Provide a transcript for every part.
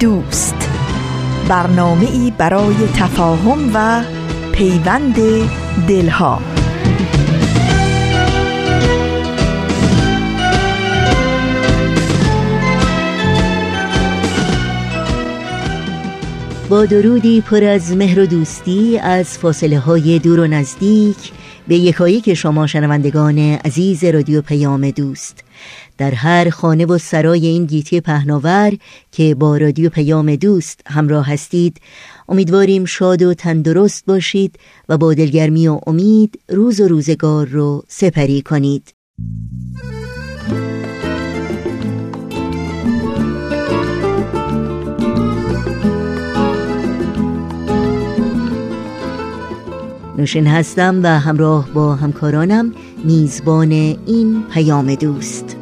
دوست. برنامه ای برای تفاهم و پیوند دلها. با درودی پر از مهر و دوستی از فاصله های دور و نزدیک به یکایی که شما شنوندگان عزیز رادیو پیام دوست. در هر خانه و سرای این گیتی پهناور که با رادیو پیام دوست همراه هستید امیدواریم شاد و تندرست باشید و با دلگرمی و امید روز و روزگار رو سپری کنید. نوشین هستم و همراه با همکارانم میزبان این پیام دوست.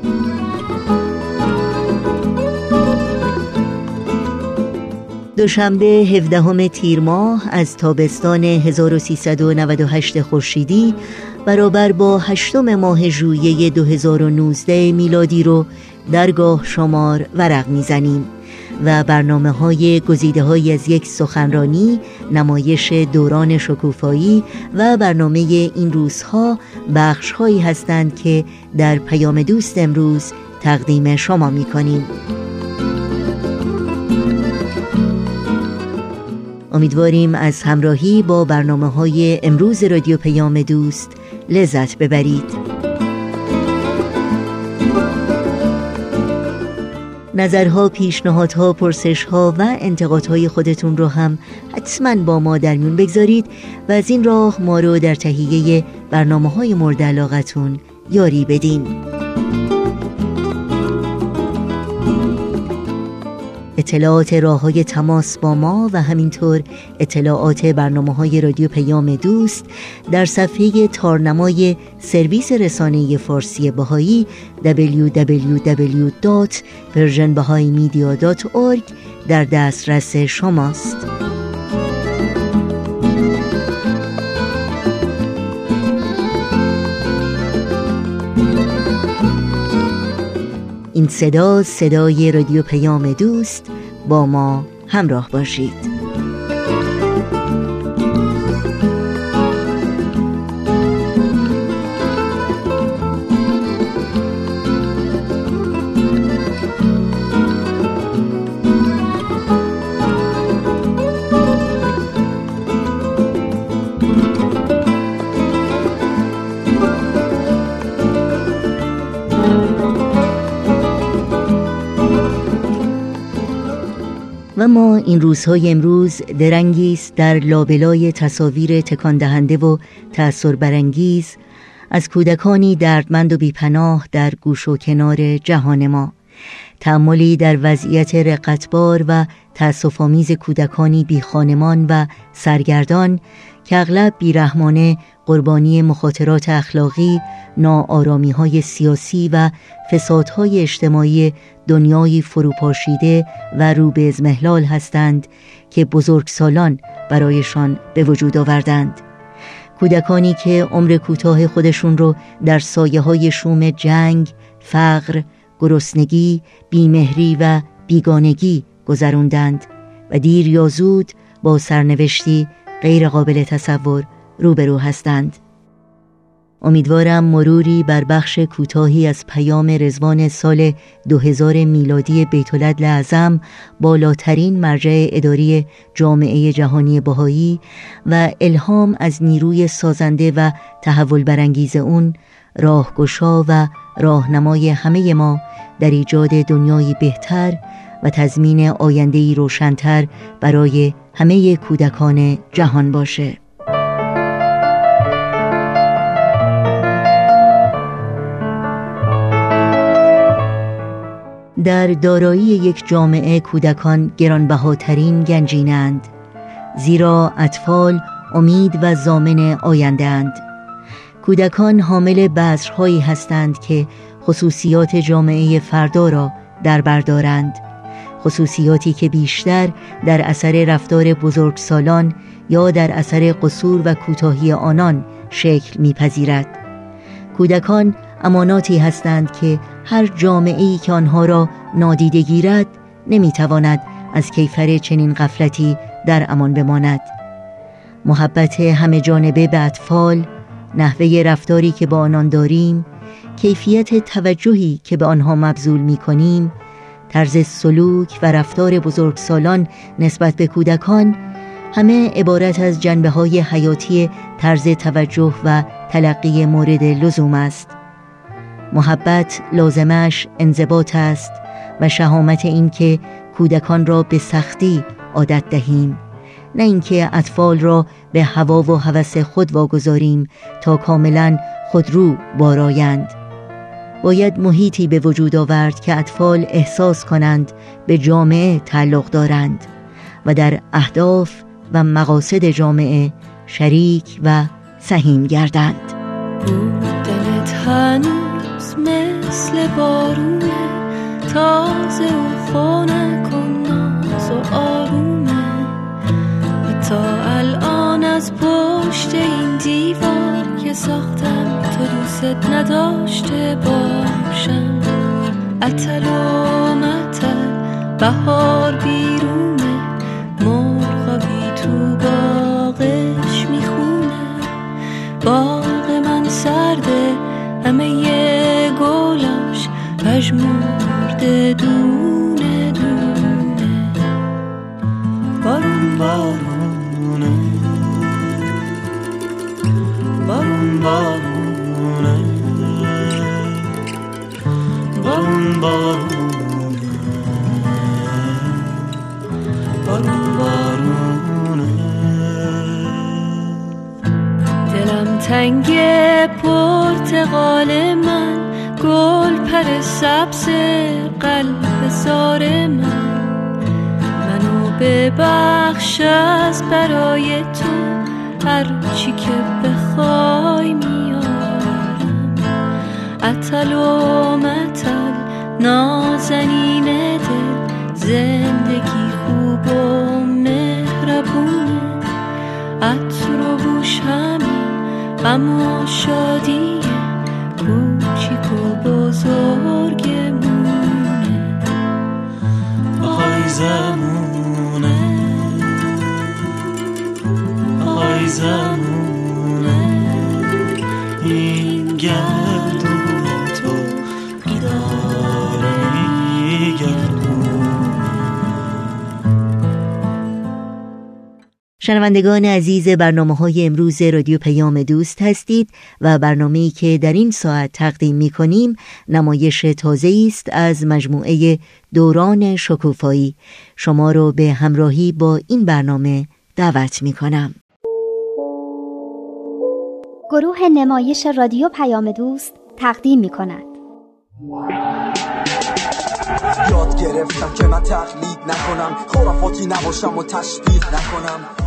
دوشنبه 17 تیر ماه از تابستان 1398 خورشیدی برابر با هشتم ماه ژوئیه 2019 میلادی رو درگاه شمار ورق می‌زنیم و برنامه های گزیده های از یک سخنرانی نمایش دوران شکوفایی و برنامه این روزها بخش هایی هستند که در پیام دوست امروز تقدیم شما می کنیم. امیدواریم از همراهی با برنامه های امروز رادیو پیام دوست لذت ببرید. نظرها، پیشنهادها، پرسشها و انتقادهای خودتون رو هم حتما با ما در میون بگذارید و از این راه ما رو در تهیه برنامه های مورد علاقتون یاری بدین. اطلاعات راه های تماس با ما و همینطور اطلاعات برنامه های رادیو پیام دوست در صفحه تارنمای سرویس رسانه فارسی بهایی www.persianbahaimedia.org در دسترس شماست. این صدا صدای رادیو پیام دوست با ما همراه باشید. این روزهای امروز درنگی است در لابلای تصاویر تکان دهنده و تأثیر برانگیز از کودکانی دردمند و بیپناه در گوش و کنار جهان ما. تعملی در وضعیت رقتبار و تأسفامیز کودکانی بی خانمان و سرگردان که اغلب بیرحمانه قربانی مخاطرات اخلاقی، ناآرامی های سیاسی و فسادهای اجتماعی دنیای فروپاشیده و رو به ازمهلال هستند که بزرگسالان برایشان به وجود آوردند. کودکانی که عمر کوتاه خودشون رو در سایه های شوم جنگ، فقر، گرسنگی، بیمهری و بیگانگی گذروندند و دیر یا زود با سرنوشتی غیر قابل تصور روبرو هستند. امیدوارم مروری بر بخش کوتاهی از پیام رزوان سال 2000 میلادی بیتولد لعظم بالاترین مرجع اداری جامعه جهانی بهایی و الهام از نیروی سازنده و تحول برانگیز اون راهگشا و راهنمای همه ما در ایجاد دنیایی بهتر و تضمین آیندهی روشنتر برای همه کودکان جهان باشه. در دارایی یک جامعه کودکان گرانبهاترین گنجینند زیرا اطفال امید و زامن آیندهاند. کودکان حامل بذرهایی هستند که خصوصیات جامعه فردا را در بردارند خصوصیاتی که بیشتر در اثر رفتار بزرگسالان یا در اثر قصور و کوتاهی آنان شکل میپذیرد. کودکان اماناتی هستند که هر جامعه ای که آنها را نادیده گیرد نمی‌تواند از کیفر چنین غفلتی در امان بماند. محبت همه جانبه به اطفال نحوه رفتاری که با آنان داریم کیفیت توجهی که به آنها مبذول می کنیم طرز سلوک و رفتار بزرگسالان نسبت به کودکان همه عبارت از جنبه های حیاتی طرز توجه و تلقی مورد لزوم است. محبت لازمش انضباط است و شهامت اینکه کودکان را به سختی عادت دهیم. نه اینکه اطفال را به هوا و هوس خود واگذاریم تا کاملا خودرو بارایند. باید محیطی به وجود آورد که اطفال احساس کنند به جامعه تعلق دارند و در اهداف و مقاصد جامعه شریک و سهیم گردند. دلت هنوز مثل بارونه تازه و خونه کن و آرومه. و تا از پشت این دیوار که ساختم تو دوست نداشته باشم. اتل و متل بهار بیرونه مرغابی تو باغش می‌خونه. باغ من سرده همه گلاش پژمرده دونه سبز قلب زار من. منو ببخش از برای تو هر چی که بخوای میارم. اتل و متل نازنین دل زندگی خوب و مهربونه. عطر و بوش همین غم و شادیه Jesus. شنوندگان عزیز برنامه های امروز رادیو پیام دوست هستید و برنامه‌ای که در این ساعت تقدیم می کنیم نمایش تازه است از مجموعه دوران شکوفایی. شما رو به همراهی با این برنامه دعوت می کنم گروه نمایش رادیو پیام دوست تقدیم می کند یاد گرفتم که من تقلید نکنم خرافاتی نباشم و تشبیه نکنم.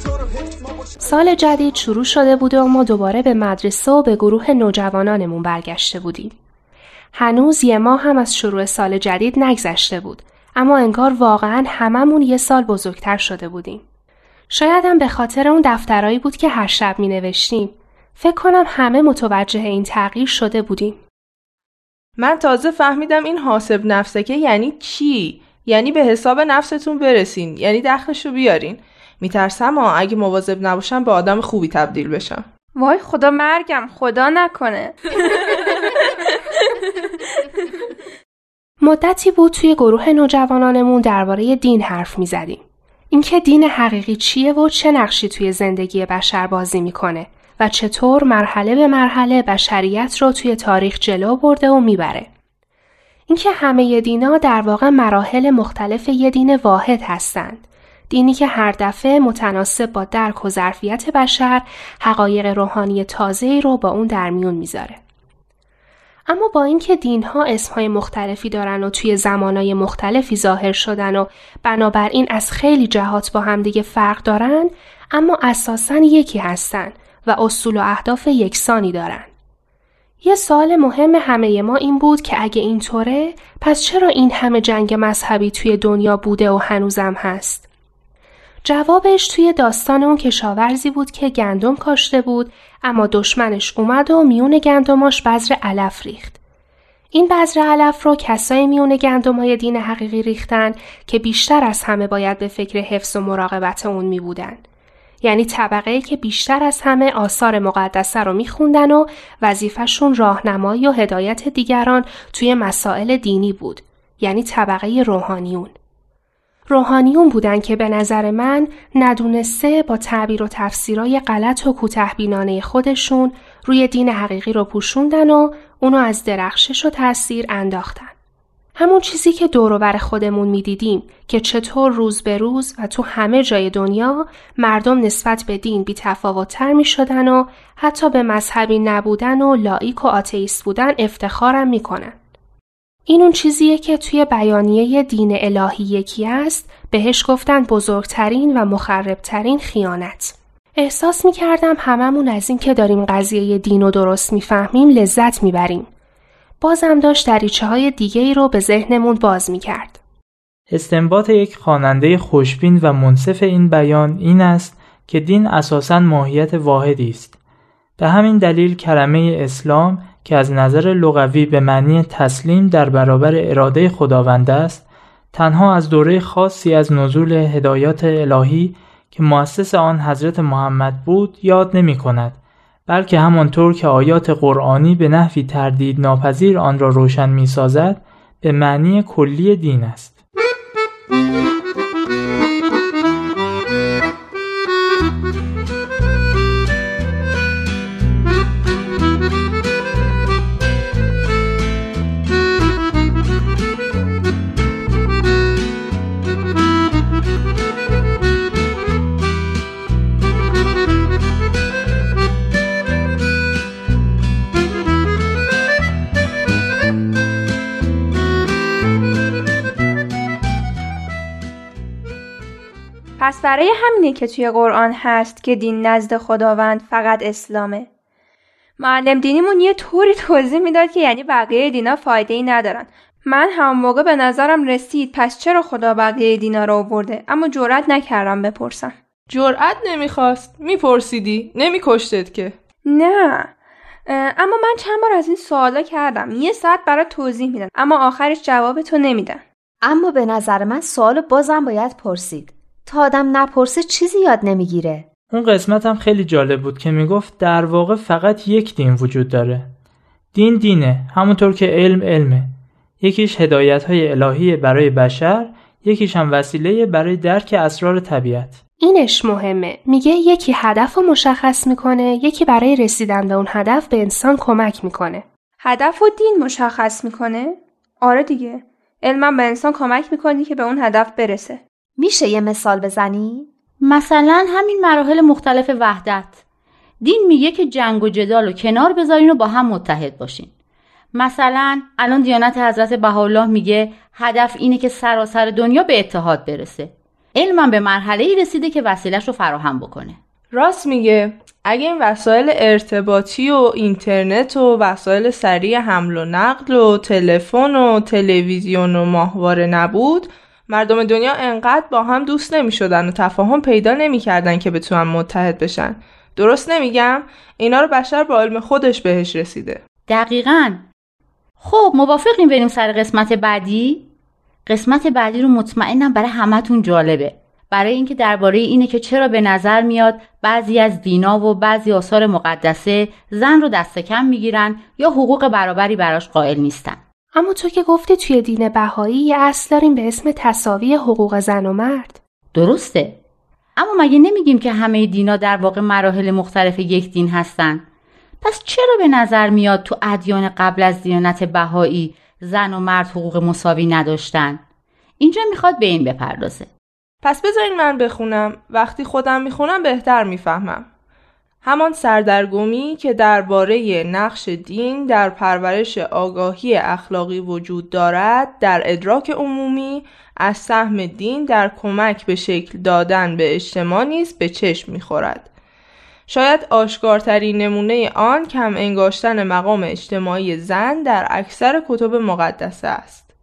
سال جدید شروع شده بوده و ما دوباره به مدرسه و به گروه نوجوانانمون برگشته بودیم. هنوز یه ماه هم از شروع سال جدید نگذشته بود اما انگار واقعا هممون یه سال بزرگتر شده بودیم. شاید هم به خاطر اون دفترایی بود که هر شب می نوشتیم. فکر کنم همه متوجه این تغییر شده بودیم. من تازه فهمیدم این حاسب نفسکه یعنی چی؟ یعنی به حساب نفستون برسین یعنی دخلشو بیارین میترسم ها اگه مواظب نباشم به آدم خوبی تبدیل بشم وای خدا مرگم خدا نکنه مدتی بود توی گروه نوجوانانمون درباره دین حرف می زدیم. اینکه دین حقیقی چیه و چه نقشی توی زندگی بشر بازی می‌کنه و چطور مرحله به مرحله بشریت رو توی تاریخ جلو برده و می‌بره. اینکه همه دینا در واقع مراحل مختلف یه دین واحد هستند. دینی که هر دفعه متناسب با درک و ظرفیت بشر حقایق روحانی تازه‌ای رو با اون در میون می‌ذاره. اما با اینکه دینها اسمهای مختلفی دارن و توی زمانهای مختلفی ظاهر شدن و بنابراین از خیلی جهات با همدیگه فرق دارن اما اساسا یکی هستن و اصول و اهداف یکسانی دارن. یه سوال مهم همه ما این بود که اگه اینطوره پس چرا این همه جنگ مذهبی توی دنیا بوده و هنوزم هست؟ جوابش توی داستان اون کشاورزی بود که گندم کاشته بود اما دشمنش اومد و میون گندماش بذر علف ریخت. این بذر علف رو کسای میون گندم های دین حقیقی ریختن که بیشتر از همه باید به فکر حفظ و مراقبت اون می بودن. یعنی طبقه که بیشتر از همه آثار مقدسه رو میخوندن و وظیفهشون راهنمایی و هدایت دیگران توی مسائل دینی بود. یعنی طبقه روحانیون. روحانیون بودن که به نظر من ندونسته با تعبیر و تفسیرای غلط و کوتهبینانه خودشون روی دین حقیقی رو پوشوندن و اونو از درخشش و تاثیر انداختن. همون چیزی که دوروبر خودمون می‌دیدیم که چطور روز به روز و تو همه جای دنیا مردم نسبت به دین بی تفاوتتر می شدن و حتی به مذهبی نبودن و لایک و آتئیست بودن افتخارم می‌کنن. این اون چیزیه که توی بیانیه دین الهی یکی است بهش گفتن بزرگترین و مخربترین خیانت. احساس می کردم هممون از این که داریم قضیه دین و درست می‌فهمیم لذت می‌بریم. بازم داشت دریچه های دیگه ای رو به ذهنمون باز می کرد. استنباط یک خواننده خوشبین و منصف این بیان این است که دین اساساً ماهیت واحدی است. به همین دلیل کلمه اسلام که از نظر لغوی به معنی تسلیم در برابر اراده خداوند است تنها از دوره خاصی از نزول هدایات الهی که مؤسس آن حضرت محمد بود یاد نمی کند بلکه همانطور که آیات قرآنی به نحوی تردید ناپذیر آن را روشن می سازد به معنی کلی دین است. پس برای همینه که توی قرآن هست که دین نزد خداوند فقط اسلامه. معلم دینیمون یه طوری توضیح می‌داد که یعنی بقیه دینا فایده ای ندارن. من هم موقع به نظرم رسید پس چرا خدا بقیه دینا رو آورده؟ اما جرأت نکردم بپرسم. جرأت نمی‌خواست. میپرسیدی. نمیکشتت که. نه. اما من چند بار از این سوالا کردم. یه ساعت برای توضیح میدن اما آخرش جواب تو نمیدن. اما به نظر من سوال بازم باید پرسید. تا آدم نپرسه چیزی یاد نمی‌گیره. اون قسمت هم خیلی جالب بود که می‌گفت در واقع فقط یک دین وجود داره. دین دینه همونطور که علم علمه. یکیش هدایت های الهی برای بشر یکیش هم وسیله برای درک اسرار طبیعت. اینش مهمه. میگه یکی هدف رو مشخص می‌کنه یکی برای رسیدن به اون هدف به انسان کمک می‌کنه. هدف و دین مشخص می‌کنه؟ آره دیگه. علمم به انسان کمک می‌کنی که به اون هدف برسه. میشه یه مثال بزنی؟ مثلا همین مراحل مختلف وحدت. دین میگه که جنگ و جدال و کنار بذارین و با هم متحد باشین. مثلا الان دیانت حضرت بهاءالله میگه هدف اینه که سراسر دنیا به اتحاد برسه. علمم به مرحله ای رسیده که وسیلش رو فراهم بکنه. راست میگه. اگه این وسایل ارتباطی و اینترنت و وسایل سریع حمل و نقل و تلفن و تلویزیون و ماهواره نبود مردم دنیا انقدر با هم دوست نمی شدن و تفاهم پیدا نمی کردن که بتونن متحد بشن. درست نمیگم؟ اینا رو بشر با علم خودش بهش رسیده. دقیقا. خب موافقیم بریم سر قسمت بعدی؟ قسمت بعدی رو مطمئنم برای همتون جالبه. برای اینکه درباره اینه که چرا به نظر میاد بعضی از دینا و بعضی آثار مقدسه زن رو دست کم می‌گیرن یا حقوق برابری براش قائل نیستن. اما تو که گفتی توی دین بهایی یه اصل داریم به اسم تصاوی حقوق زن و مرد. درسته. اما مگه نمیگیم که همه دینا در واقع مراحل مختلف یک دین هستن؟ پس چرا به نظر میاد تو ادیان قبل از دیانت بهایی زن و مرد حقوق مساوی نداشتن؟ اینجا می‌خواد به این بپردازه. پس بذارین من بخونم. وقتی خودم می‌خونم بهتر می‌فهمم. همان سردرگمی که درباره نقش دین در پرورش آگاهی اخلاقی وجود دارد در ادراک عمومی از سهم دین در کمک به شکل دادن به اجتماع نیز به چشم می‌خورد شاید آشکارترین نمونه آن کم انگاشتن مقام اجتماعی زن در اکثر کتب مقدسه است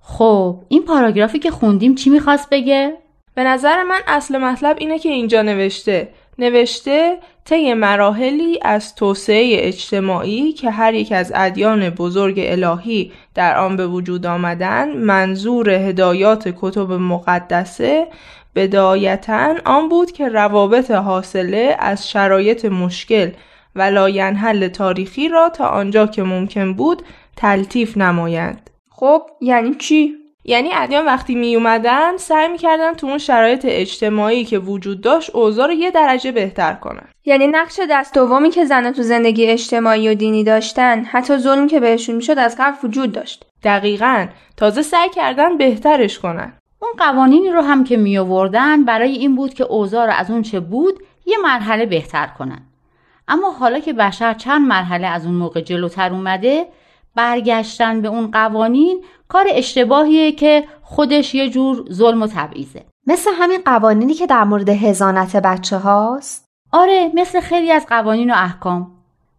خب این پاراگرافی که خوندیم چی می‌خواست بگه؟ به نظر من اصل مطلب اینه که اینجا نوشته نوشته طی مراحلی از توسعه اجتماعی که هر یک از ادیان بزرگ الهی در آن به وجود آمدن منظور هدایات کتب مقدسه بدایتا آن بود که روابط حاصله از شرایط مشکل و لاینحل تاریخی را تا آنجا که ممکن بود تلطیف نمایند. خب یعنی چی؟ یعنی ادیان وقتی می اومدن سعی می‌کردن تو اون شرایط اجتماعی که وجود داشت اوضاع رو یه درجه بهتر کنن. یعنی نقش دست دومی که زنها تو زندگی اجتماعی و دینی داشتن حتی ظلمی که بهشون می‌شد از قبل وجود داشت. دقیقا. تازه سعی کردن بهترش کنن. اون قوانینی رو هم که می آوردن برای این بود که اوضاع رو از اون چه بود یه مرحله بهتر کنن. اما حالا که بشر چند مرحله از اون موقع جلوتر اومده برگشتن به اون قوانین کار اشتباهیه که خودش یه جور ظلم و تبعیضه. مثل همین قوانینی که در مورد هزانت بچه هاست آره مثل خیلی از قوانین و احکام.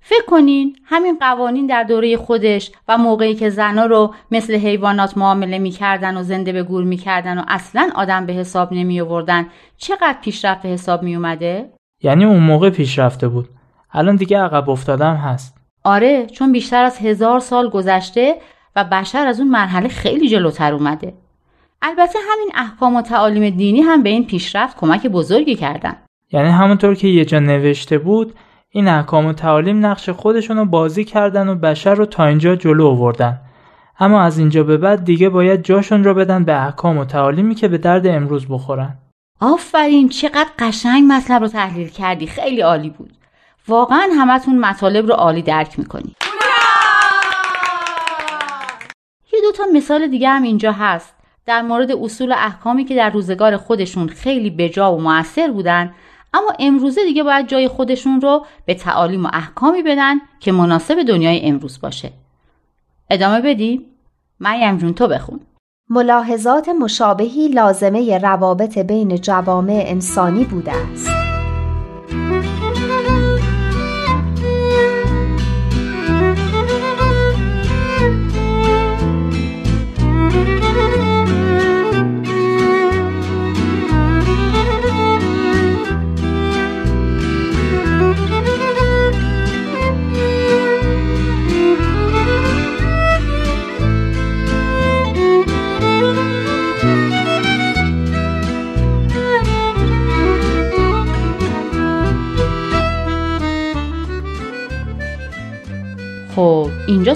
فکر کنین همین قوانین در دوره خودش و موقعی که زنا رو مثل حیوانات معامله می‌کردن و زنده به گور می‌کردن و اصلا آدم به حساب نمی آوردن چقدر پیشرفت به حساب می اومده؟ یعنی اون موقع پیشرفته بود. الان دیگه عقب افتادم هست. آره چون بیشتر از هزار سال گذشته و بشر از اون مرحله خیلی جلوتر اومده. البته همین احکام و تعالیم دینی هم به این پیشرفت کمک بزرگی کردن. یعنی همونطور که یه جا نوشته بود این احکام و تعالیم نقش خودشون رو بازی کردن و بشر رو تا اینجا جلو آوردن. اما از اینجا به بعد دیگه باید جاشون رو بدن به احکام و تعالیمی که به درد امروز بخورن. آفرین چقدر قشنگ مطلب رو تحلیل کردی. خیلی عالی بود. واقعا همتون مطالب رو عالی درک می‌کنی. یه دوتا مثال دیگه هم اینجا هست. در مورد اصول و احکامی که در روزگار خودشون خیلی بجا و موثر بودن اما امروزه دیگه باید جای خودشون رو به تعالیم و احکامی بدن که مناسب دنیای امروز باشه. ادامه بدی؟ مریم جون تو بخون. ملاحظات مشابهی لازمه روابط بین جوامع انسانی بوده است.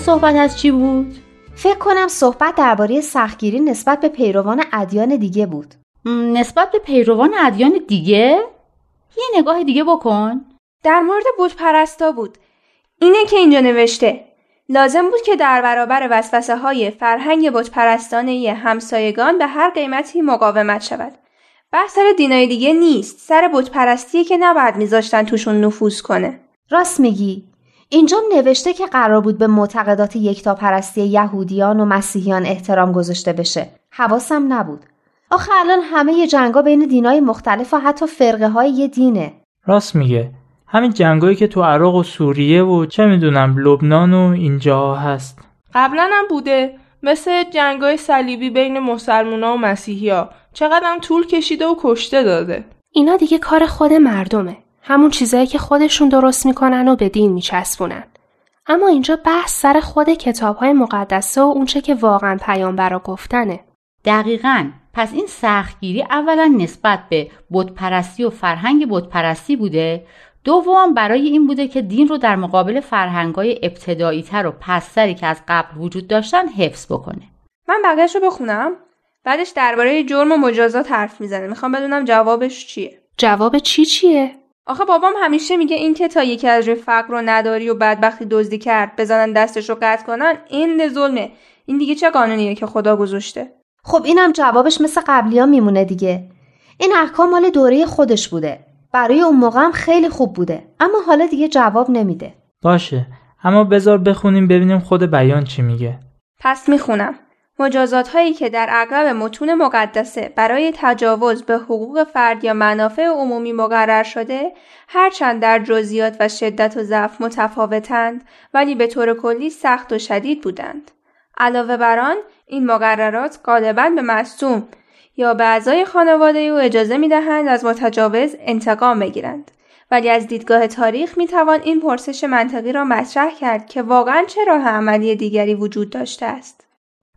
صحبت از چی بود؟ فکر کنم صحبت درباره سختگیری نسبت به پیروان ادیان دیگه بود. نسبت به پیروان ادیان دیگه؟ یه نگاه دیگه بکن. در مورد بود پرستا بود. اینه که اینجا نوشته. لازم بود که در برابر وسوسه های فرهنگ بت پرستانه همسایگان به هر قیمتی مقاومت شود. بحث سر دینای دیگه نیست. سر بت پرستیه که نباید میذاشتن توشون نفوذ کنه. راست میگی. اینجا نوشته که قرار بود به معتقدات یکتا پرستی یهودیان و مسیحیان احترام گذاشته بشه. حواسم نبود. آخه الان همه جنگا بین دینای مختلف و حتی فرقه های یه دینه. راست میگه. همین جنگایی که تو عراق و سوریه و چه می‌دونم لبنان و اینجا هست. قبلا هم بوده. مثل جنگای صلیبی بین مسلمونا و مسیحیا. چقدر طول کشیده و کشته داده. اینا دیگه کار خود مردمه. همون چیزایی که خودشون درست می‌کنن و به دین میچسبونن. اما اینجا بحث سر خود کتاب های مقدسه و اونچه که واقعا پیامبرا گفتنه. دقیقا. پس این سختگیری اولا نسبت به بتپرستی و فرهنگ بتپرستی بوده؟ دوم برای این بوده که دین رو در مقابل فرهنگای ابتدایی تر و پستری که از قبل وجود داشتن حفظ بکنه. من بقیهش رو بخونم. بعدش درباره جرم و مجازات حرف می‌زنه. می‌خوام بدونم جوابش چیه. جواب چی چیه؟ آخه بابام همیشه میگه این که تا یکی از روی فقر رو نداری و بدبختی دزدی کرد بزنن دستش رو قطع کنن این ظلمه. این دیگه چه قانونیه که خدا گذاشته؟ خب اینم جوابش مثل قبلی میمونه دیگه. این احکام مال دوره خودش بوده. برای اون موقع هم خیلی خوب بوده. اما حالا دیگه جواب نمیده. باشه. اما بذار بخونیم ببینیم خود بیان چی میگه. پس می‌خونم. مجازات هایی که در اغلب متون مقدسه برای تجاوز به حقوق فرد یا منافع عمومی مقرر شده هرچند در جزئیات و شدت و ضعف متفاوتند ولی به طور کلی سخت و شدید بودند. علاوه بر آن این مقررات غالبا به مصوم یا به اعضای خانواده او اجازه می دهند از متجاوز انتقام بگیرند. ولی از دیدگاه تاریخ می توان این پرسش منطقی را مطرح کرد که واقعا چه راه عملی دیگری وجود داشته است.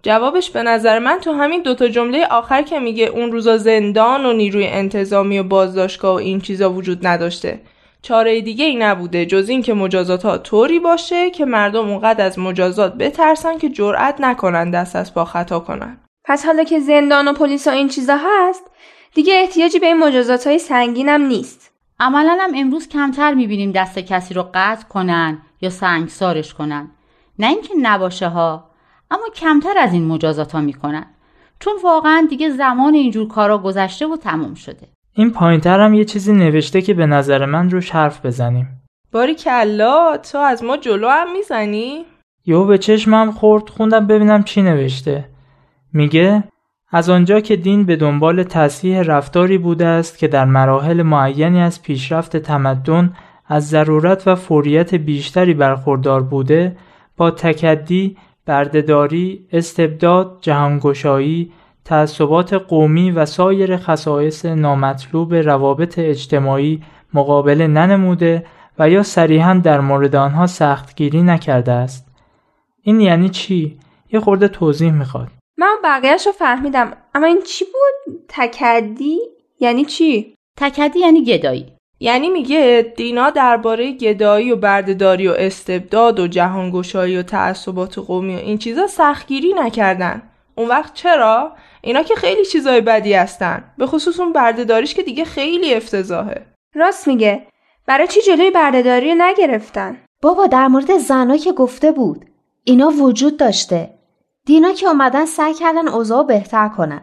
جوابش به نظر من تو همین دوتا جمله آخر که میگه اون روزا زندان و نیروی انتظامی و بازداشتگاه و این چیزا وجود نداشته. چاره دیگه ای نبوده جز این که مجازات ها طوری باشه که مردم اونقدر از مجازات بترسن که جرأت نکنن دست از پا خطا کنن. پس حالا که زندان و پلیس و این چیزا هست دیگه احتیاجی به این مجازات های سنگینم نیست. عملا هم امروز کمتر می‌بینیم دست کسی رو قطع کنن یا سنگسارش کنن. نه اینکه نباشه ها. اما کمتر از این مجازات ها می‌کنن. چون واقعا دیگه زمان اینجور کارا گذشته و تموم شده. این پایینتر هم یه چیزی نوشته که به نظر من روش حرف بزنیم. باری کلا تو از ما جلو هم می‌زنی؟ یهو به چشمم خورد خوندم ببینم چی نوشته. میگه از آنجا که دین به دنبال تصحیح رفتاری بوده است که در مراحل معینی از پیشرفت تمدن از ضرورت و فوریت بیشتری برخوردار بوده با تکدی، بردهداری، استبداد، جهانگشایی، تعصبات قومی و سایر خصایص نامطلوب روابط اجتماعی مقابله ننموده و یا صریحا در مورد آنها سختگیری نکرده است. این یعنی چی؟ یه خورده توضیح می‌خواد. من بقیهش رو فهمیدم اما این چی بود؟ تکدی؟ یعنی چی؟ تکدی یعنی گدایی یعنی میگه دینا درباره گدایی و بردهداری و استبداد و جهانگشایی و تعصبات قومی و این چیزا سختگیری نکردن. اون وقت چرا؟ اینا که خیلی چیزای بدی هستن. به خصوص اون بردهداریش که دیگه خیلی افتضاحه. راست میگه. برای چی جلوی بردهداری رو نگرفتن؟ بابا در مورد زنا که گفته بود. اینا وجود داشته. دینا که اومدن سعی کردن اوضاع بهتر کنن.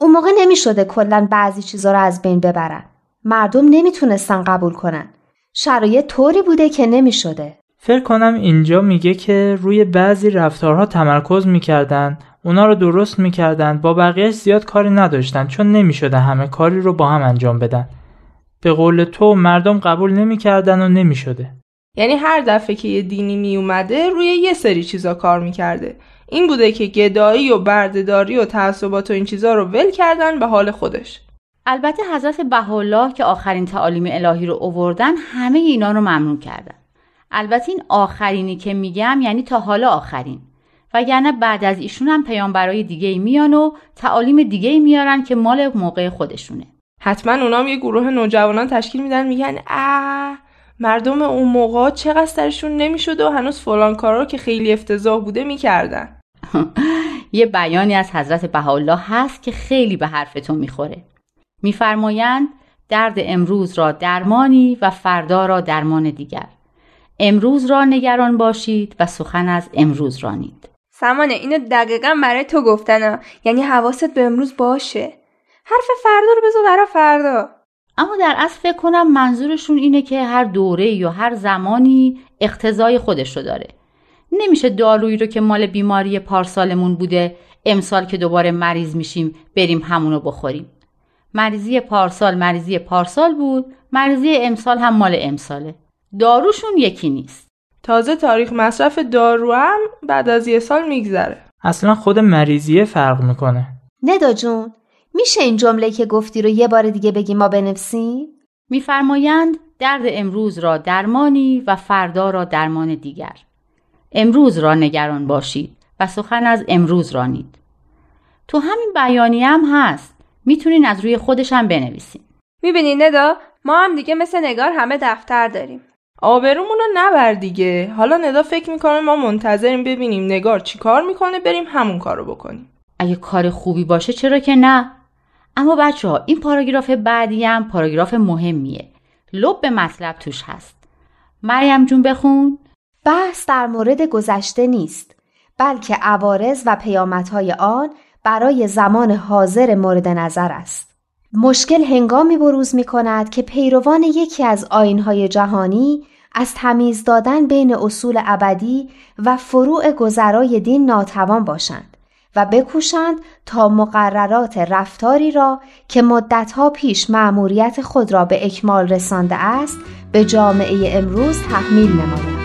اون موقع نمی‌شده کلا بعضی چیزا رو از بین ببرن. مردم نمی‌تونستن قبول کنن. شرایط طوری بوده که نمی‌شده. فکر کنم اینجا میگه که روی بعضی رفتارها تمرکز می‌کردن اونا رو درست می‌کردن با بقیهش زیاد کاری نداشتن چون نمی‌شده همه کاری رو با هم انجام بدن. به قول تو مردم قبول نمی‌کردن و نمی‌شده. یعنی هر دفعه که یه دینی میومده روی یه سری چیزا کار می‌کرده. این بوده که گدایی و بردهداری و تعصبات و این چیزا رو ول کردن به حال خودش. البته حضرت بهاءالله که آخرین تعالیم الهی رو اووردن همه اینا رو ممنون کردن. البته این آخرینی که میگم یعنی تا حالا آخرین. وگرنه بعد از ایشون هم پیامبرای دیگه میان و تعالیم دیگه میارن که مال موقع خودشونه. حتما اونام یه گروه نوجوانان تشکیل میدن میگن اه مردم اون موقع چقدر سرشون نمی‌شد و هنوز فلان کارا که خیلی افتضاح بوده می‌کردن. یه بیانی از حضرت بهاءالله هست که خیلی به حرفتون می‌خوره. میفرمایند درد امروز را درمانی و فردا را درمان دیگر. امروز را نگران باشید و سخن از امروز رانید. سمانه اینو دقیقا برای تو گفتن یعنی حواست به امروز باشه. حرف فردا رو بذار برای فردا. اما در اصل فکر کنم منظورشون اینه که هر دوره یا هر زمانی اقتضای خودش رو داره. نمیشه دارویی رو که مال بیماری پارسالمون بوده امسال که دوباره مریض میشیم بریم همونو بخوریم. مریضی پارسال مریضی پارسال بود مریضی امسال هم مال امساله. داروشون یکی نیست. تازه تاریخ مصرف دارو هم بعد از یه سال میگذره. اصلا خود مریضیه فرق می‌کنه. ندا جون میشه این جمله که گفتی رو یه بار دیگه بگی ما بنویسیم؟ میفرمایند درد امروز را درمانی و فردا را درمان دیگر. امروز را نگران باشید و سخن از امروز رانید. تو همین بیانیه هم هست. می‌تونین از روی خودش هم بنویسین. می‌بینی ندا؟ ما هم دیگه مثل نگار همه دفتر داریم. آبرومون رو نبر دیگه. حالا ندا فکر می‌کنه ما منتظریم ببینیم نگار چی کار می‌کنه بریم همون کارو بکنیم. اگه کار خوبی باشه چرا که نه؟ اما بچه ها این پاراگراف بعدی هم پاراگراف مهمیه. لب به مطلب توش هست. مریم جون بخون. بحث در مورد گذشته نیست بلکه عوارض و پیامدهای آن برای زمان حاضر مورد نظر است مشکل هنگامی بروز می کند که پیروان یکی از آینهای جهانی از تمیز دادن بین اصول ابدی و فروع گذرای دین ناتوان باشند و بکوشند تا مقررات رفتاری را که مدتها پیش مأموریت خود را به اکمال رسانده است به جامعه امروز تحمیل نمایند.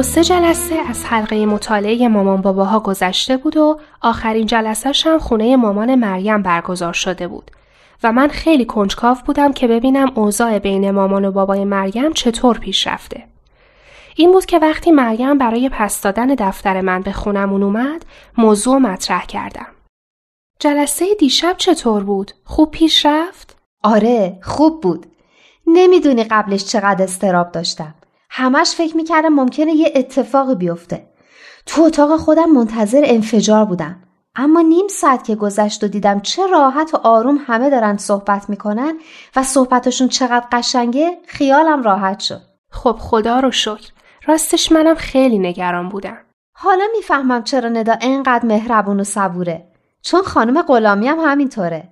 دو سه جلسه از حلقه مطالعه مامان باباها گذشته بود و آخرین جلسهش هم خونه مامان مریم برگزار شده بود و من خیلی کنجکاو بودم که ببینم اوضاع بین مامان و بابای مریم چطور پیش رفته. این بود که وقتی مریم برای پس دادن دفتر من به خونمون اومد موضوع مطرح کردم. جلسه دیشب چطور بود؟ خوب پیش رفت؟ آره خوب بود. نمی‌دونی قبلش چقدر استراب داشتم. همش فکر می‌کردم ممکنه یه اتفاقی بیفته. تو اتاق خودم منتظر انفجار بودم. اما نیم ساعت که گذشت و دیدم چه راحت و آروم همه دارن صحبت می‌کنن و صحبتشون چقدر قشنگه خیالم راحت شد. خب خدا رو شکر. راستش منم خیلی نگران بودم. حالا می‌فهمم چرا ندا انقدر مهربون و صبوره. چون خانم غلامی هم همینطوره.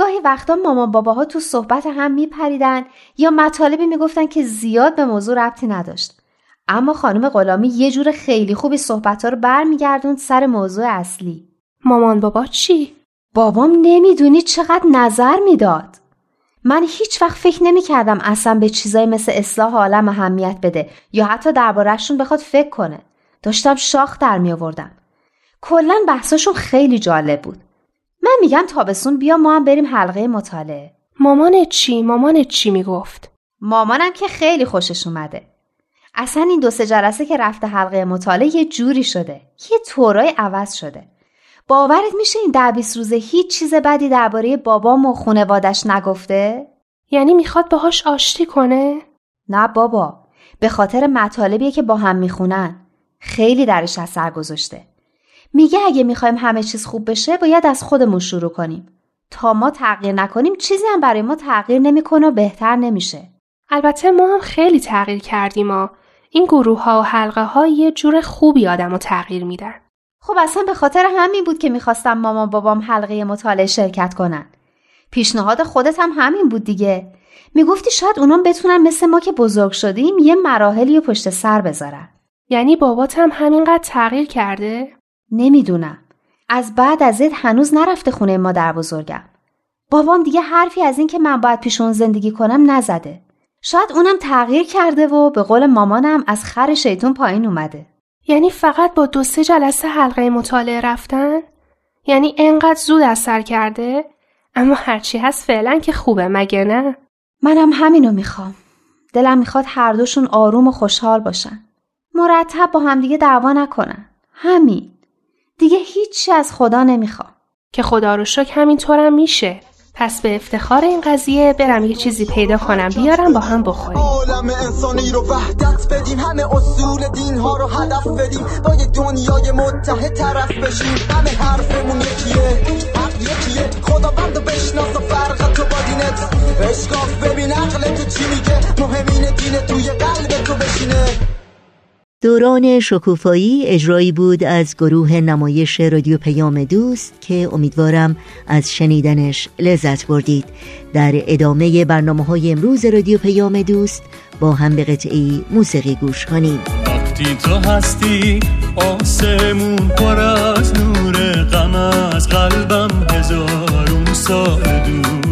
گاهی وقتا مامان باباها تو صحبت هم میپریدن یا مطالبی می‌گفتن که زیاد به موضوع ربطی نداشت. اما خانم غلامی یه جور خیلی خوبی صحبت ها رو برمیگردوند سر موضوع اصلی. مامان بابا چی؟ بابام نمی‌دونی چقدر نظر می‌داد. من هیچ وقت فکر نمی کردم اصلا به چیزایی مثل اصلاح عالم اهمیت بده یا حتی دربارهشون بخواد فکر کنه. داشتم شاخ در می آوردم. کلا بحثاشون خیلی جالب بود. من میگم تابستون بیا ما هم بریم حلقه مطالعه. مامان چی؟ مامان چی می‌گفت؟ مامانم که خیلی خوشش اومده. اصلا این دو سه جلسه که رفته حلقه مطالعه یه جوری شده. یه طورای عوض شده. باورت میشه این ده بیست روزه هیچ چیز بدی درباره بابام و خونوادش نگفته؟ یعنی می‌خواد باهاش آشتی کنه؟ نه بابا. به خاطر مطالبیه که با هم می‌خونن. خیلی درش اثر گذاشته. میگه اگه می‌خوایم همه چیز خوب بشه باید از خودمون شروع کنیم. تا ما تغییر نکنیم چیزی هم برای ما تغییر نمی‌کنه و بهتر نمیشه. البته ما هم خیلی تغییر کردیم ما. این گروه ها و حلقه ها یه جور خوبی آدم رو تغییر میدن. خب اصلا به خاطر همین بود که می‌خواستم مامان بابام حلقه مطالعه شرکت کنن. پیشنهاد خودت هم همین بود دیگه. می‌گفتی شاید اونام بتونن مثل ما که بزرگ شدیم یه مراحلی و پشت سر بذارن. یعنی بابات هم همینقدر تغییر کرده؟ نمی‌دونم. از بعد از ازت هنوز نرفته خونه مادر بزرگم. بابام دیگه حرفی از این که من باید پیش اون زندگی کنم نزده. شاید اونم تغییر کرده و به قول مامانم از خر شیطون پایین اومده. یعنی فقط با دو سه جلسه حلقه مطالعه رفتن؟ یعنی انقدر زود اثر کرده؟ اما هرچی هست فعلا که خوبه مگه نه؟ منم همینو می‌خوام. دلم می‌خواد هر دوشون آروم و خوشحال باشن. مرتب با همدیگه دعوا نکنن. همین. دیگه هیچی از خدا نمی‌خوام. که خدا رو شکر همینطورم میشه. پس به افتخار این قضیه برم یه چیزی پیدا کنم بیارم با هم بخوریم. عالم انسانی رو وحدت بدیم همه اصول دین ها رو هدف بدیم با یه دنیای متحد طرف بشیم. همه حرفمون یکیه حق یکیه. خدا بند بشناس و فرق تو با دینت. اشکاف ببین عقل تو چی میگه. مهمین دین توی قلب تو بشینه. دوران شکوفایی اجرایی بود از گروه نمایش رادیو پیام دوست که امیدوارم از شنیدنش لذت بردید. در ادامه برنامه های امروز رادیو پیام دوست با هم به قطعی موسیقی گوش کنیم. وقتی تو هستی آسمون پر از نور غم از قلبم هزارون سال دوره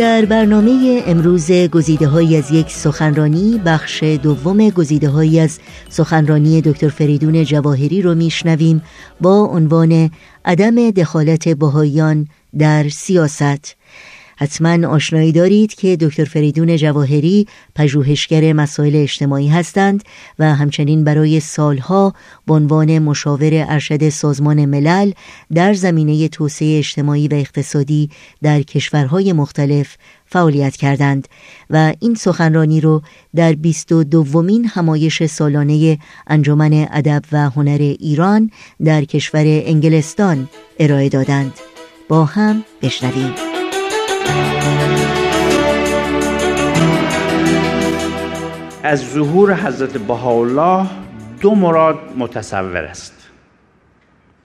در برنامه امروز گزیده های از یک سخنرانی بخش دوم گزیده های از سخنرانی دکتر فریدون جواهری رو میشنویم با عنوان عدم دخالت بهاییان در سیاست. حتما آشنایی دارید که دکتر فریدون جواهری پژوهشگر مسائل اجتماعی هستند و همچنین برای سالها به عنوان مشاور ارشد سازمان ملل در زمینه توسعه اجتماعی و اقتصادی در کشورهای مختلف فعالیت کردند و این سخنرانی رو در بیست و دومین همایش سالانه انجمن ادب و هنر ایران در کشور انگلستان ارائه دادند. با هم بشنویم. از ظهور حضرت بهاءالله دو مراد متصور است.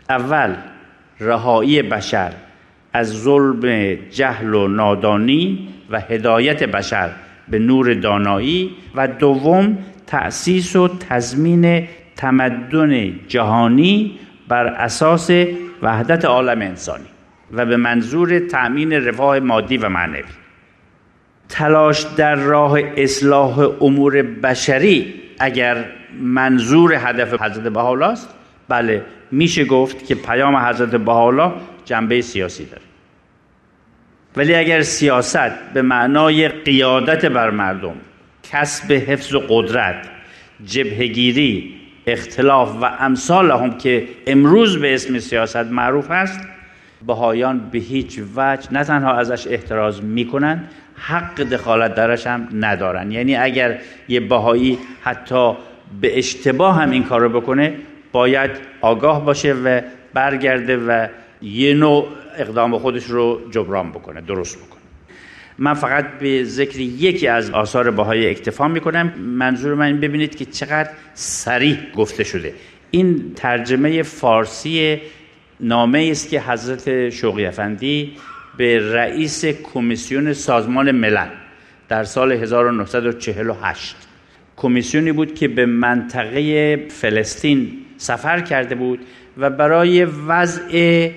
اول رهایی بشر از ظلم جهل و نادانی و هدایت بشر به نور دانایی و دوم تأسیس و تضمین تمدن جهانی بر اساس وحدت عالم انسانی. و به منظور تأمین رفاه مادی و معنوی. تلاش در راه اصلاح امور بشری اگر منظور هدف حضرت بهاءالله است بله میشه گفت که پیام حضرت بهاءالله جنبه سیاسی داره. ولی اگر سیاست به معنای قیادت بر مردم کسب حفظ و قدرت جبهگیری اختلاف و امثال هم که امروز به اسم سیاست معروف است بهایان به هیچ وجه نه تنها ازش احتراز می‌کنن حق دخالت درش هم ندارن. یعنی اگر یه بهایی حتی به اشتباه هم این کار رو بکنه باید آگاه باشه و برگرده و یه نوع اقدام خودش رو جبران بکنه درست بکنه. من فقط به ذکر یکی از آثار بهای اکتفا می‌کنم. منظور من این ببینید که چقدر سریح گفته شده. این ترجمه فارسی نامه است که حضرت شوقی افندی به رئیس کمیسیون سازمان ملل در سال 1948 کمیسیونی بود که به منطقه فلسطین سفر کرده بود و برای وضع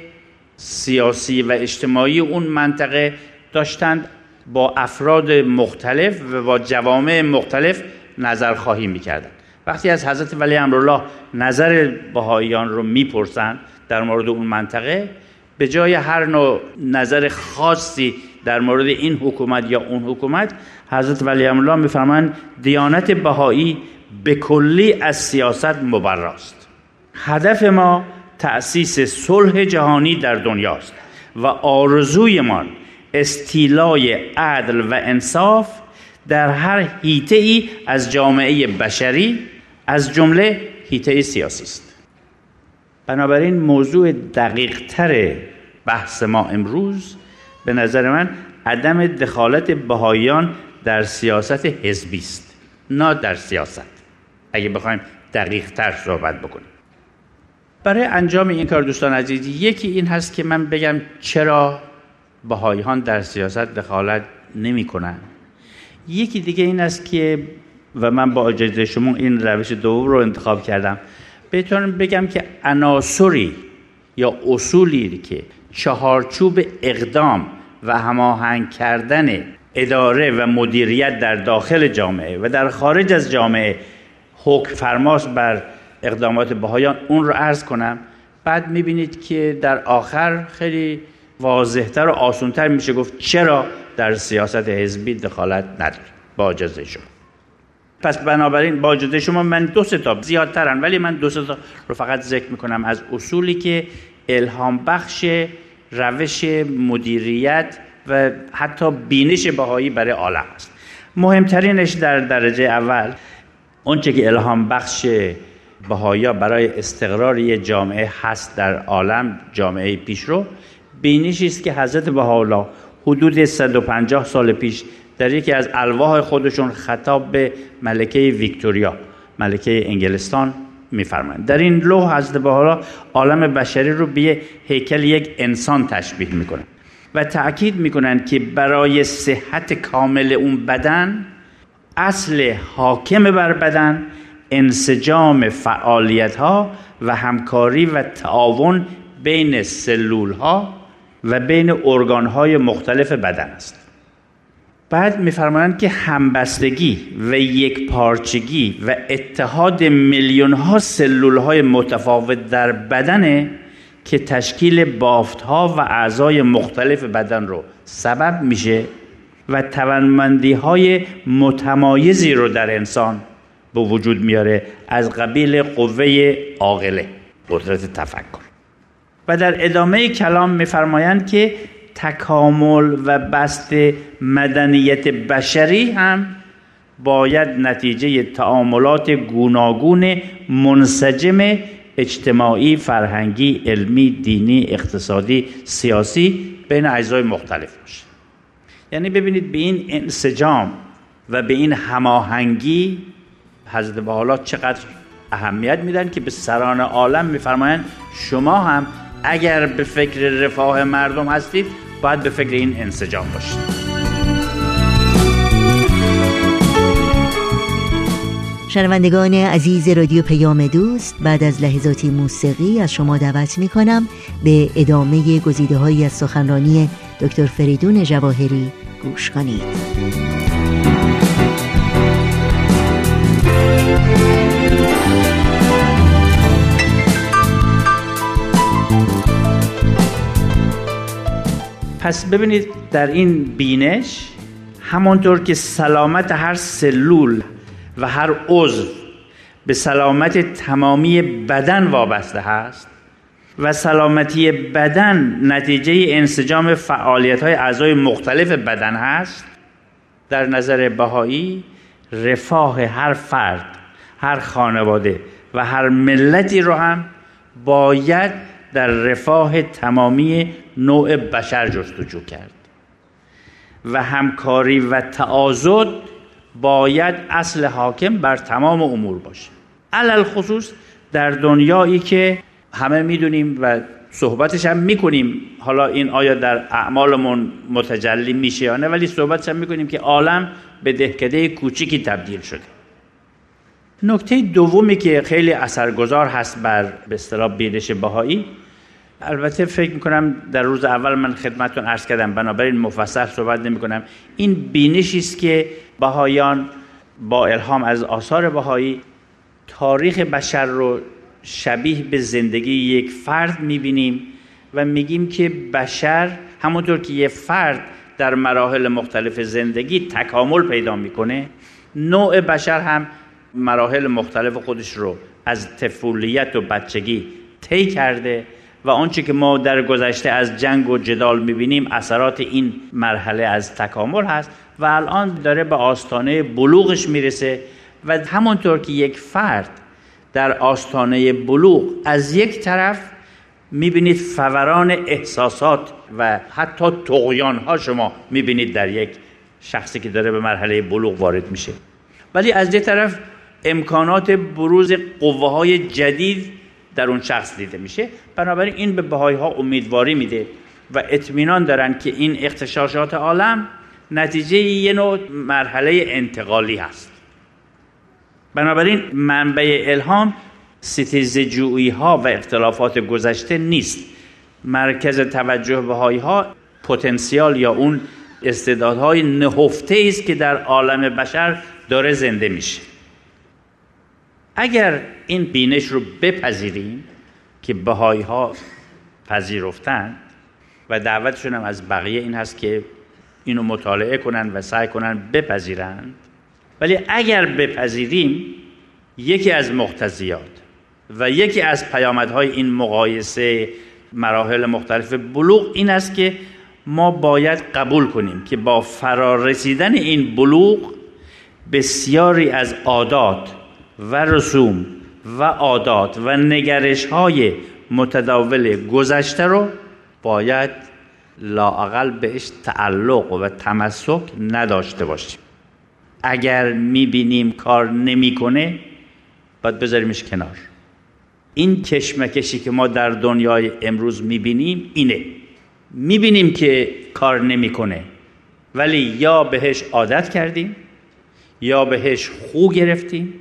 سیاسی و اجتماعی اون منطقه داشتند با افراد مختلف و با جوامع مختلف نظر خواهی می‌کردند. وقتی از حضرت ولی امرالله نظر بهاییان رو می‌پرسند در مورد اون منطقه. به جای هر نوع نظر خاصی در مورد این حکومت یا اون حکومت حضرت ولی امرالله میفرمایند دیانت بهایی به کلی از سیاست مبراست. هدف ما تأسیس صلح جهانی در دنیاست و آرزویمان استیلای عدل و انصاف در هر هیته ای از جامعه بشری از جمله هیته سیاسی است. بنابراین موضوع دقیق تر بحث ما امروز به نظر من عدم دخالت بهاییان در سیاست حزبی است نه در سیاست. اگه بخوایم دقیق تر صحبت بکنیم. برای انجام این کار دوستان عزیز یکی این هست که من بگم چرا بهاییان در سیاست دخالت نمی کنن. یکی دیگه این است که و من با اجازه شما این روش دوم رو انتخاب کردم. بهتون بگم که عناصری یا اصولی که چهارچوب اقدام و هماهنگ کردن اداره و مدیریت در داخل جامعه و در خارج از جامعه حکم فرماس بر اقدامات بهایان اون رو عرض کنم. بعد می‌بینید که در آخر خیلی واضحتر و آسونتر میشه گفت چرا در سیاست حزبی دخالت نداره با اجازه شما. پس بنابراین با اجازه شما من دو تا زیادترن ولی من دو تا رو فقط ذکر می‌کنم از اصولی که الهام بخش روش مدیریت و حتی بینش بهایی برای عالم است. مهمترینش در درجه اول اونچه که الهام بخش بهایا برای استقرار یه جامعه هست در عالم جامعه پیشرو بینشی است که حضرت بهاءالله حدود 150 سال پیش در یکی از الواح خودشون خطاب به ملکه ویکتوریا ملکه انگلستان میفرمایند. در این لوح حضرت بهاءالله عالم بشری رو به هیکل یک انسان تشبیه می‌کنه و تأکید می‌کنند که برای صحت کامل اون بدن اصل حاکم بر بدن انسجام فعالیت ها و همکاری و تعاون بین سلول ها و بین ارگان های مختلف بدن است. بعد میفرمایند که همبستگی و یک پارچگی و اتحاد میلیون ها سلول های متفاوت در بدنه که تشکیل بافت ها و اعضای مختلف بدن رو سبب میشه و توانمندی های متمایزی رو در انسان به وجود میاره از قبیل قوه عاقله قدرت تفکر. و در ادامه کلام میفرمایند که تکامل و بست مدنیت بشری هم باید نتیجه تعاملات گوناگون منسجم اجتماعی، فرهنگی، علمی، دینی، اقتصادی، سیاسی بین اجزای مختلف باشه. یعنی ببینید به این انسجام و به این هماهنگی حضرت بحالا چقدر اهمیت میدن که به سران عالم میفرمایند شما هم اگر به فکر رفاه مردم هستید باید به فکر این انسجام باشید. شنوندگان عزیز رادیو پیام دوست بعد از لحظاتی موسیقی از شما دعوت می کنم به ادامه گزیده از سخنرانی دکتر فریدون جواهری گوش کنید. پس ببینید در این بینش همانطور که سلامت هر سلول و هر عضو به سلامت تمامی بدن وابسته هست و سلامتی بدن نتیجه انسجام فعالیت های اعضای مختلف بدن هست در نظر بهایی رفاه هر فرد هر خانواده و هر ملتی رو هم باید در رفاه تمامی نوع بشر جستجو کرد. و همکاری و تعاضد باید اصل حاکم بر تمام امور باشه. علل خصوص در دنیایی که همه می‌دونیم و صحبتش هم می‌کنیم حالا این آیا در اعمالمون متجلی میشه یا نه ولی صحبتش هم می‌کنیم که عالم به دهکده کوچیکی تبدیل شده. نکته دومی که خیلی اثرگذار هست بر به اصطلاح بینش بهایی البته فکر می‌کنم در روز اول من خدمتتون عرض کردم بنابراین مفصل صحبت نمی کنم این بینشی است که بهایان با الهام از آثار بهایی تاریخ بشر رو شبیه به زندگی یک فرد می‌بینیم و میگیم که بشر همونطور که یه فرد در مراحل مختلف زندگی تکامل پیدا می‌کنه نوع بشر هم مراحل مختلف خودش رو از طفولیت و بچگی طی کرده و آنچه که ما در گذشته از جنگ و جدال می‌بینیم اثرات این مرحله از تکامل هست و الان داره به آستانه بلوغش می‌رسه و همونطور که یک فرد در آستانه بلوغ از یک طرف می‌بینید فوران احساسات و حتی تقیان ها شما می‌بینید در یک شخصی که داره به مرحله بلوغ وارد میشه. ولی از یک طرف امکانات بروز قوه های جدید در اون شخص دیده میشه. بنابراین این به بهای ها امیدواری میده و اطمینان دارن که این اختشاشات عالم نتیجه یه نوع مرحله انتقالی هست. بنابراین منبع الهام ستیزجویی ها و اختلافات گذشته نیست. مرکز توجه بهایی ها پتانسیال یا اون استعدادهای نهفته است که در عالم بشر داره زنده میشه. اگر این بینش رو بپذیریم که بهایی ها پذیرفتند و دعوتشون هم از بقیه این هست که اینو مطالعه کنن و سعی کنن بپذیرند ولی اگر بپذیریم یکی از مقتضیات و یکی از پیامدهای این مقایسه مراحل مختلف بلوغ این است که ما باید قبول کنیم که با فرارسیدن این بلوغ بسیاری از عادات و رسوم و عادات و نگرش های متداول گذشته رو باید لاقل بهش تعلق و تمسک نداشته باشیم. اگر می‌بینیم کار نمی‌کنه باید بذاریمش کنار. این کشمکشی که ما در دنیای امروز می‌بینیم اینه. می‌بینیم که کار نمی‌کنه ولی یا بهش عادت کردیم یا بهش خو گرفتیم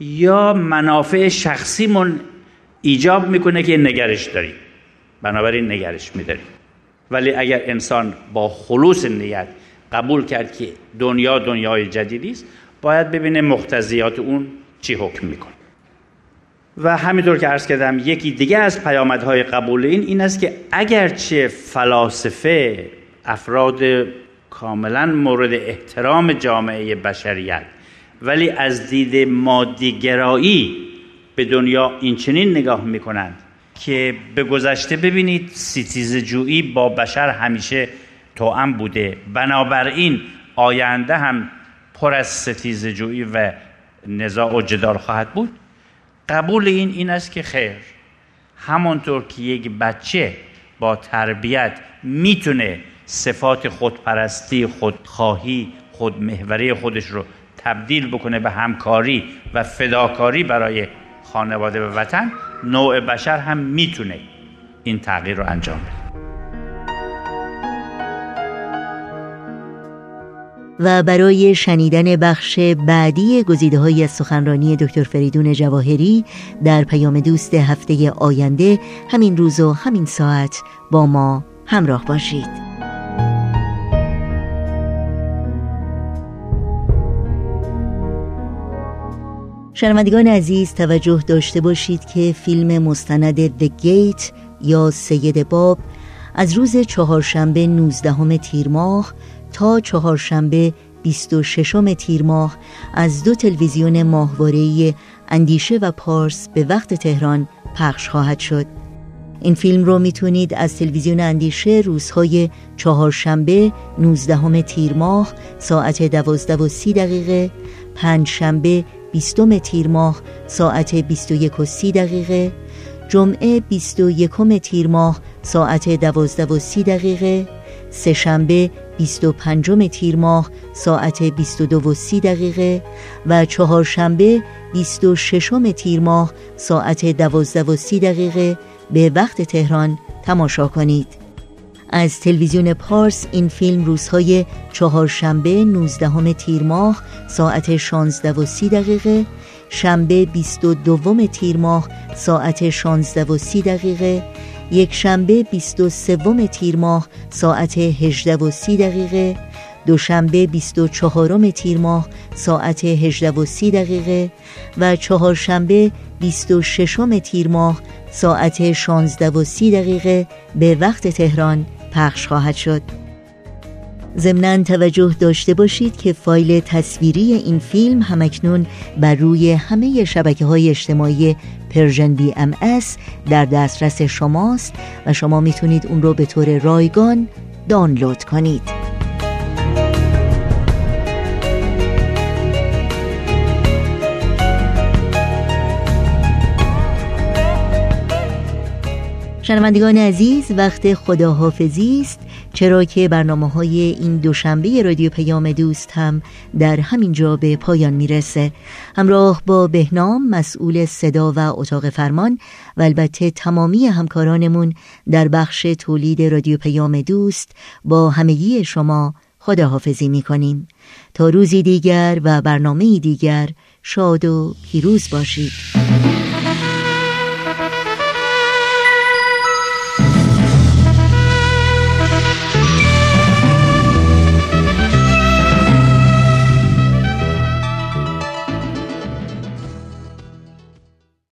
یا منافع شخصیمون ایجاب می‌کنه که نگرش داریم بنابراین نگرش میداریم ولی اگر انسان با خلوص نیت قبول کرد که دنیا دنیای جدیدی است باید ببینه مقتضیات اون چی حکم می‌کنه. و همینطور که عرض کردم یکی دیگه از پیامدهای قبول این این است که اگرچه فلاسفه افراد کاملا مورد احترام جامعه بشریت ولی از دید مادیگرایی به دنیا این چنین نگاه می‌کنند که به گذشته ببینید ستیز جویی با بشر همیشه توأم بوده. بنابراین آینده هم پر از ستیز جویی و نزاع و جدال خواهد بود. قبول این این است که خیر. همانطور که یک بچه با تربیت می‌تونه صفات خودپرستی خودخواهی خودمهوری خودش رو تبدیل بکنه به همکاری و فداکاری برای خانواده و وطن نوع بشر هم می‌تونه این تغییر رو انجام بده. و برای شنیدن بخش بعدی گزیده های سخنرانی دکتر فریدون جواهری در پیام دوست هفته آینده همین روز و همین ساعت با ما همراه باشید. شنوندگان عزیز توجه داشته باشید که فیلم مستند The Gate یا سید باب از روز چهارشنبه 19 تیر ماه تا چهارشنبه 26 تیر ماه از دو تلویزیون ماهواره‌ای اندیشه و پارس به وقت تهران پخش خواهد شد. این فیلم رو می‌تونید از تلویزیون اندیشه روزهای چهارشنبه 19 تیر ماه ساعت 12 و 30 دقیقه پنجشنبه بیستم تیر ماه ساعت 21 و 30 دقیقه. جمعه 21 تیر ماه ساعت 12 و 30 دقیقه. سهشنبه 25 تیر ماه ساعت 22 و 30 دقیقه. و چهارشنبه 26 تیر ماه ساعت 12 و 30 دقیقه. به وقت تهران تماشا کنید. از تلویزیون پارس این فیلم روزهای چهارشنبه 19 تیر ماه ساعت 16 و 30 دقیقه شنبه 22 تیر ماه ساعت 16 و 30 دقیقه یک شنبه 23 تیر ماه ساعت 18 و 30 دقیقه دوشنبه 24 تیر ماه ساعت 18 و 30 دقیقه و چهارشنبه 26 تیر ماه ساعت 16 و 30 دقیقه. به وقت تهران پخش خواهد شد. ضمنا توجه داشته باشید که فایل تصویری این فیلم همکنون بر روی همه شبکه های اجتماعی Persian BMS در دسترس شماست و شما می‌تونید اون رو به طور رایگان دانلود کنید. شنوندگان عزیز وقت خداحافظی است. چرا که برنامه های این دوشنبه رادیو پیام دوست هم در همین جا به پایان می‌رسه. همراه با بهنام مسئول صدا و اتاق فرمان و البته تمامی همکارانمون در بخش تولید رادیو پیام دوست با همگی شما خداحافظی می‌کنیم. تا روزی دیگر و برنامه دیگر شاد و پیروز باشید.